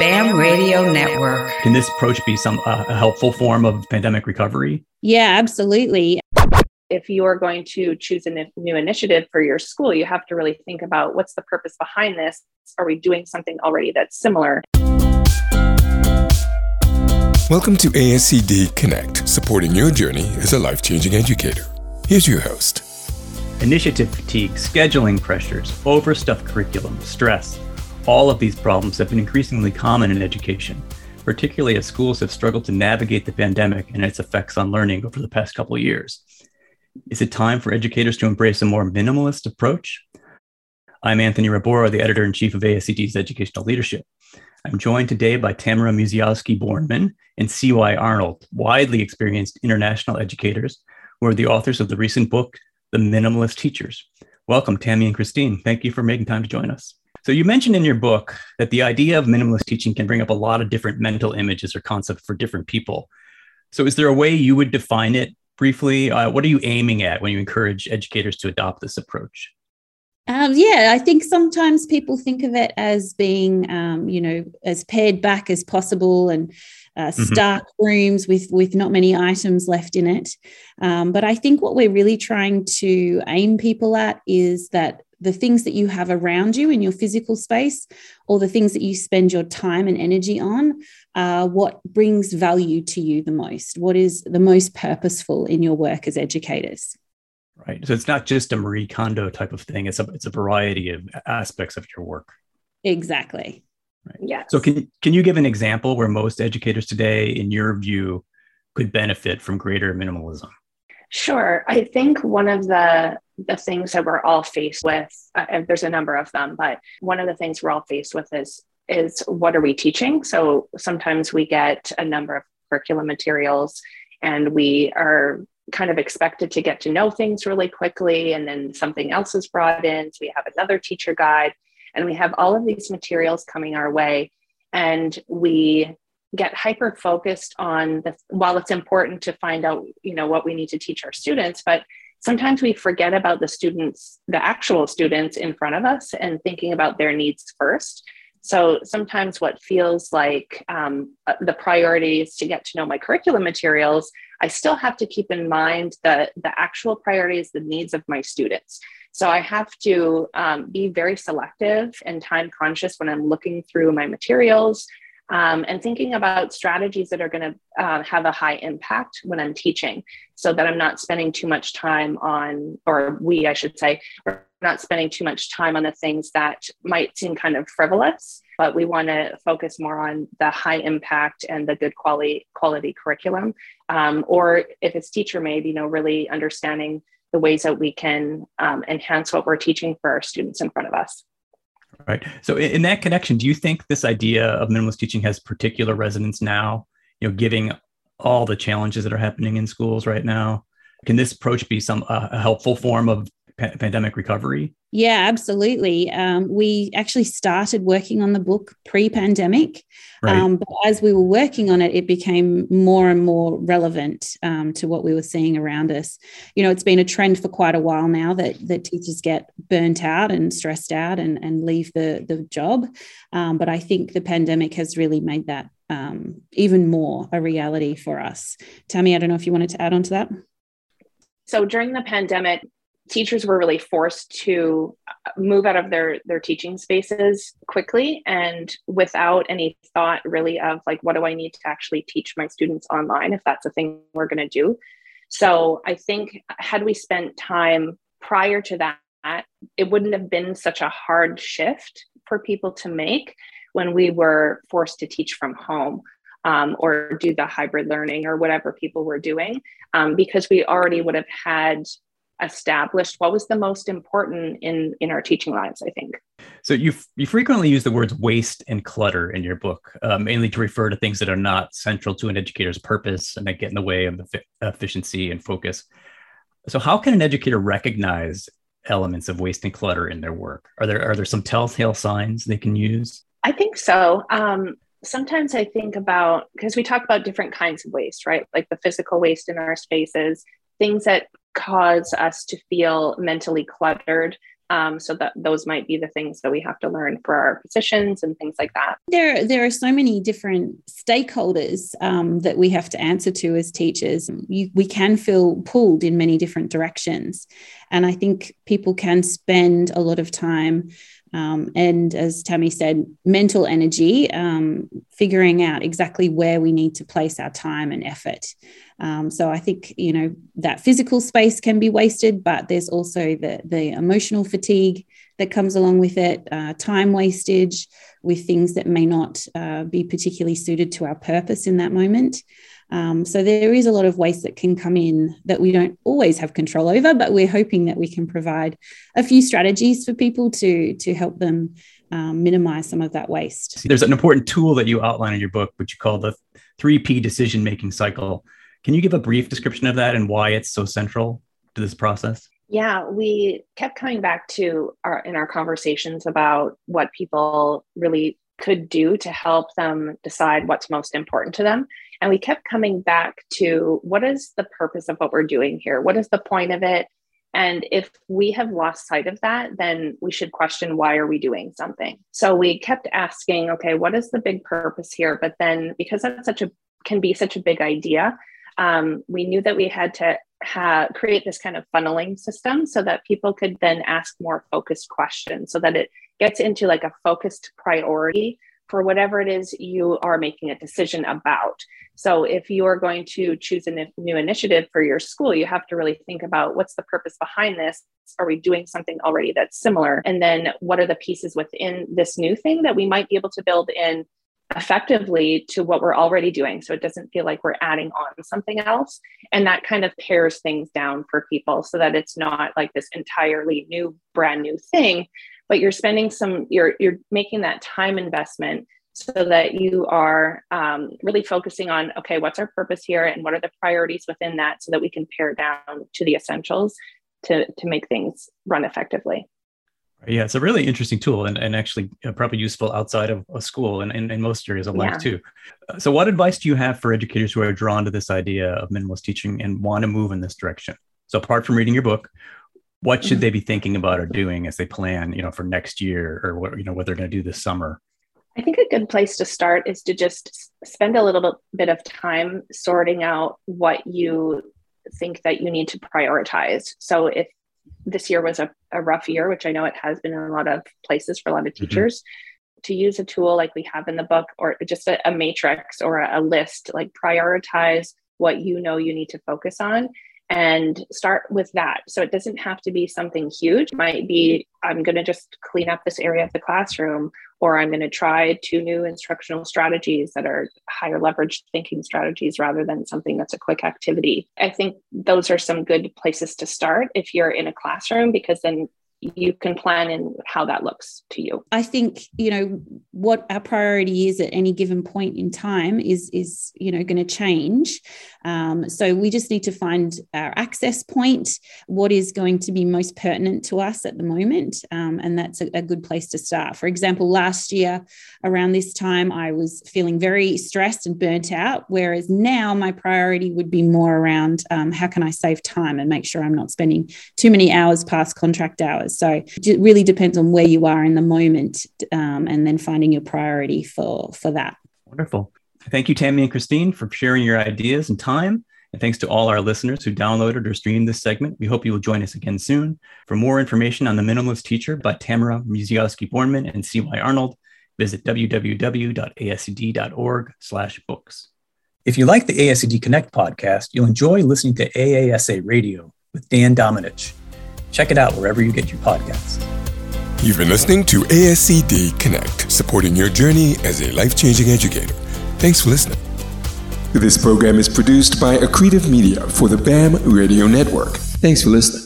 BAM Radio Network. Can this approach be some uh, a helpful form of pandemic recovery? Yeah, absolutely. If you are going to choose a new initiative for your school, you have to really think about what's the purpose behind this? Are we doing something already that's similar? Welcome to ASCD Connect, supporting your journey as a life changing educator. Here's your host. Initiative fatigue, scheduling pressures, overstuffed curriculum, stress. All of these problems have been increasingly common in education, particularly as schools have struggled to navigate the pandemic and its effects on learning over the past couple of years. Is it time for educators to embrace a more minimalist approach? I'm Anthony Rebora, the editor in chief of ASCD's Educational Leadership. I'm joined today by Tamera Musiowsky-Borneman and C.Y. Arnold, widely experienced international educators who are the authors of the recent book, The Minimalist Teachers. Welcome, Tammy and Christine. Thank you for making time to join us. So, you mentioned in your book that the idea of minimalist teaching can bring up a lot of different mental images or concepts for different people. So, is there a way you would define it briefly? Uh, what are you aiming at when you encourage educators to adopt this approach? Um, yeah, I think sometimes people think of it as being, um, you know, as pared back as possible and uh, mm-hmm. stark rooms with with not many items left in it. Um, but I think what we're really trying to aim people at is that the things that you have around you in your physical space, or the things that you spend your time and energy on, uh, what brings value to you the most? What is the most purposeful in your work as educators? Right. So it's not just a Marie Kondo type of thing. It's a it's a variety of aspects of your work. Exactly. Right. Yeah. So can can you give an example where most educators today, in your view, could benefit from greater minimalism? Sure. I think one of the the things that we're all faced with, uh, there's a number of them, but one of the things we're all faced with is is what are we teaching? So sometimes we get a number of curriculum materials and we are kind of expected to get to know things really quickly and then something else is brought in so we have another teacher guide and we have all of these materials coming our way and we get hyper focused on the while it's important to find out you know what we need to teach our students but sometimes we forget about the students the actual students in front of us and thinking about their needs first so sometimes what feels like um, uh, the priority is to get to know my curriculum materials, I still have to keep in mind the, the actual priorities, the needs of my students. So I have to um, be very selective and time conscious when I'm looking through my materials um, and thinking about strategies that are going to uh, have a high impact when I'm teaching so that I'm not spending too much time on, or we, I should say, we're not spending too much time on the things that might seem kind of frivolous, but we want to focus more on the high impact and the good quality quality curriculum. Um, or if it's teacher made, you know, really understanding the ways that we can um, enhance what we're teaching for our students in front of us. Right. So, in that connection, do you think this idea of minimalist teaching has particular resonance now? You know, giving all the challenges that are happening in schools right now, can this approach be some uh, a helpful form of pa- pandemic recovery? Yeah, absolutely. Um, we actually started working on the book pre pandemic. Right. Um, but as we were working on it, it became more and more relevant um, to what we were seeing around us. You know, it's been a trend for quite a while now that, that teachers get burnt out and stressed out and, and leave the, the job. Um, but I think the pandemic has really made that um, even more a reality for us. Tammy, I don't know if you wanted to add on to that. So during the pandemic, teachers were really forced to move out of their their teaching spaces quickly and without any thought really of like what do i need to actually teach my students online if that's a thing we're going to do? So i think had we spent time prior to that it wouldn't have been such a hard shift for people to make when we were forced to teach from home um, or do the hybrid learning or whatever people were doing um, because we already would have had established what was the most important in in our teaching lives i think. So you you frequently use the words waste and clutter in your book uh, mainly to refer to things that are not central to an educator's purpose and that get in the way of the efficiency and focus. So how can an educator recognize elements of waste and clutter in their work? Are there are there some telltale signs they can use? I think so. Um, sometimes I think about because we talk about different kinds of waste, right? Like the physical waste in our spaces, things that cause us to feel mentally cluttered Um, so that those might be the things that we have to learn for our positions and things like that. There, there are so many different stakeholders um, that we have to answer to as teachers. You, we can feel pulled in many different directions, and I think people can spend a lot of time um, and as Tammy said, mental energy, um, figuring out exactly where we need to place our time and effort. Um, so I think you know that physical space can be wasted, but there's also the the emotional fatigue that comes along with it, uh, time wastage with things that may not uh, be particularly suited to our purpose in that moment. Um, so there is a lot of waste that can come in that we don't always have control over, but we're hoping that we can provide a few strategies for people to to help them um, minimize some of that waste. There's an important tool that you outline in your book, which you call the 3P decision making cycle. Can you give a brief description of that and why it's so central to this process? Yeah, we kept coming back to our in our conversations about what people really could do to help them decide what's most important to them. And we kept coming back to what is the purpose of what we're doing here? What is the point of it? And if we have lost sight of that, then we should question why are we doing something? So we kept asking, okay, what is the big purpose here? But then because that's such a can be such a big idea, um, we knew that we had to ha- create this kind of funneling system so that people could then ask more focused questions so that it gets into like a focused priority for whatever it is you are making a decision about. So, if you are going to choose a new initiative for your school, you have to really think about what's the purpose behind this? Are we doing something already that's similar? And then, what are the pieces within this new thing that we might be able to build in effectively to what we're already doing? So, it doesn't feel like we're adding on something else. And that kind of pares things down for people so that it's not like this entirely new, brand new thing, but you're spending some you're you're making that time investment so that you are um, really focusing on okay what's our purpose here and what are the priorities within that so that we can pare down to the essentials to to make things run effectively. Yeah it's a really interesting tool and, and actually uh, probably useful outside of a school and in, most areas of life yeah. too. Uh, so what advice do you have for educators who are drawn to this idea of minimalist teaching and want to move in this direction? So apart from reading your book what should mm-hmm. they be thinking about or doing as they plan you know for next year or what you know what they're going to do this summer i think a good place to start is to just spend a little bit of time sorting out what you think that you need to prioritize so if this year was a, a rough year which i know it has been in a lot of places for a lot of mm-hmm. teachers mm-hmm. to use a tool like we have in the book or just a, a matrix or a, a list like prioritize what you know you need to focus on and start with that. So it doesn't have to be something huge. It might be I'm going to just clean up this area of the classroom, or I'm going to try two new instructional strategies that are higher leverage thinking strategies rather than something that's a quick activity. I think those are some good places to start if you're in a classroom because then you can plan in how that looks to you. I think you know what our priority is at any given point in time is is you know going to change. Um, so we just need to find our access point, what is going to be most pertinent to us at the moment, um, and that's a, a good place to start. For example, last year around this time, I was feeling very stressed and burnt out, whereas now my priority would be more around um, how can I save time and make sure I'm not spending too many hours past contract hours. So it really depends on where you are in the moment um, and then finding your priority for, for that. Wonderful. Thank you, Tammy and Christine, for sharing your ideas and time. And thanks to all our listeners who downloaded or streamed this segment. We hope you will join us again soon. For more information on The Minimalist Teacher by Tamera Musiowsky-Borneman and C.Y. Arnold, visit www.ascd.org slash books. If you like the ASCD Connect podcast, you'll enjoy listening to AASA Radio with Dan Domenech. Check it out wherever you get your podcasts. You've been listening to ASCD Connect, supporting your journey as a life changing educator. Thanks for listening. This program is produced by Accretive Media for the BAM Radio Network. Thanks for listening.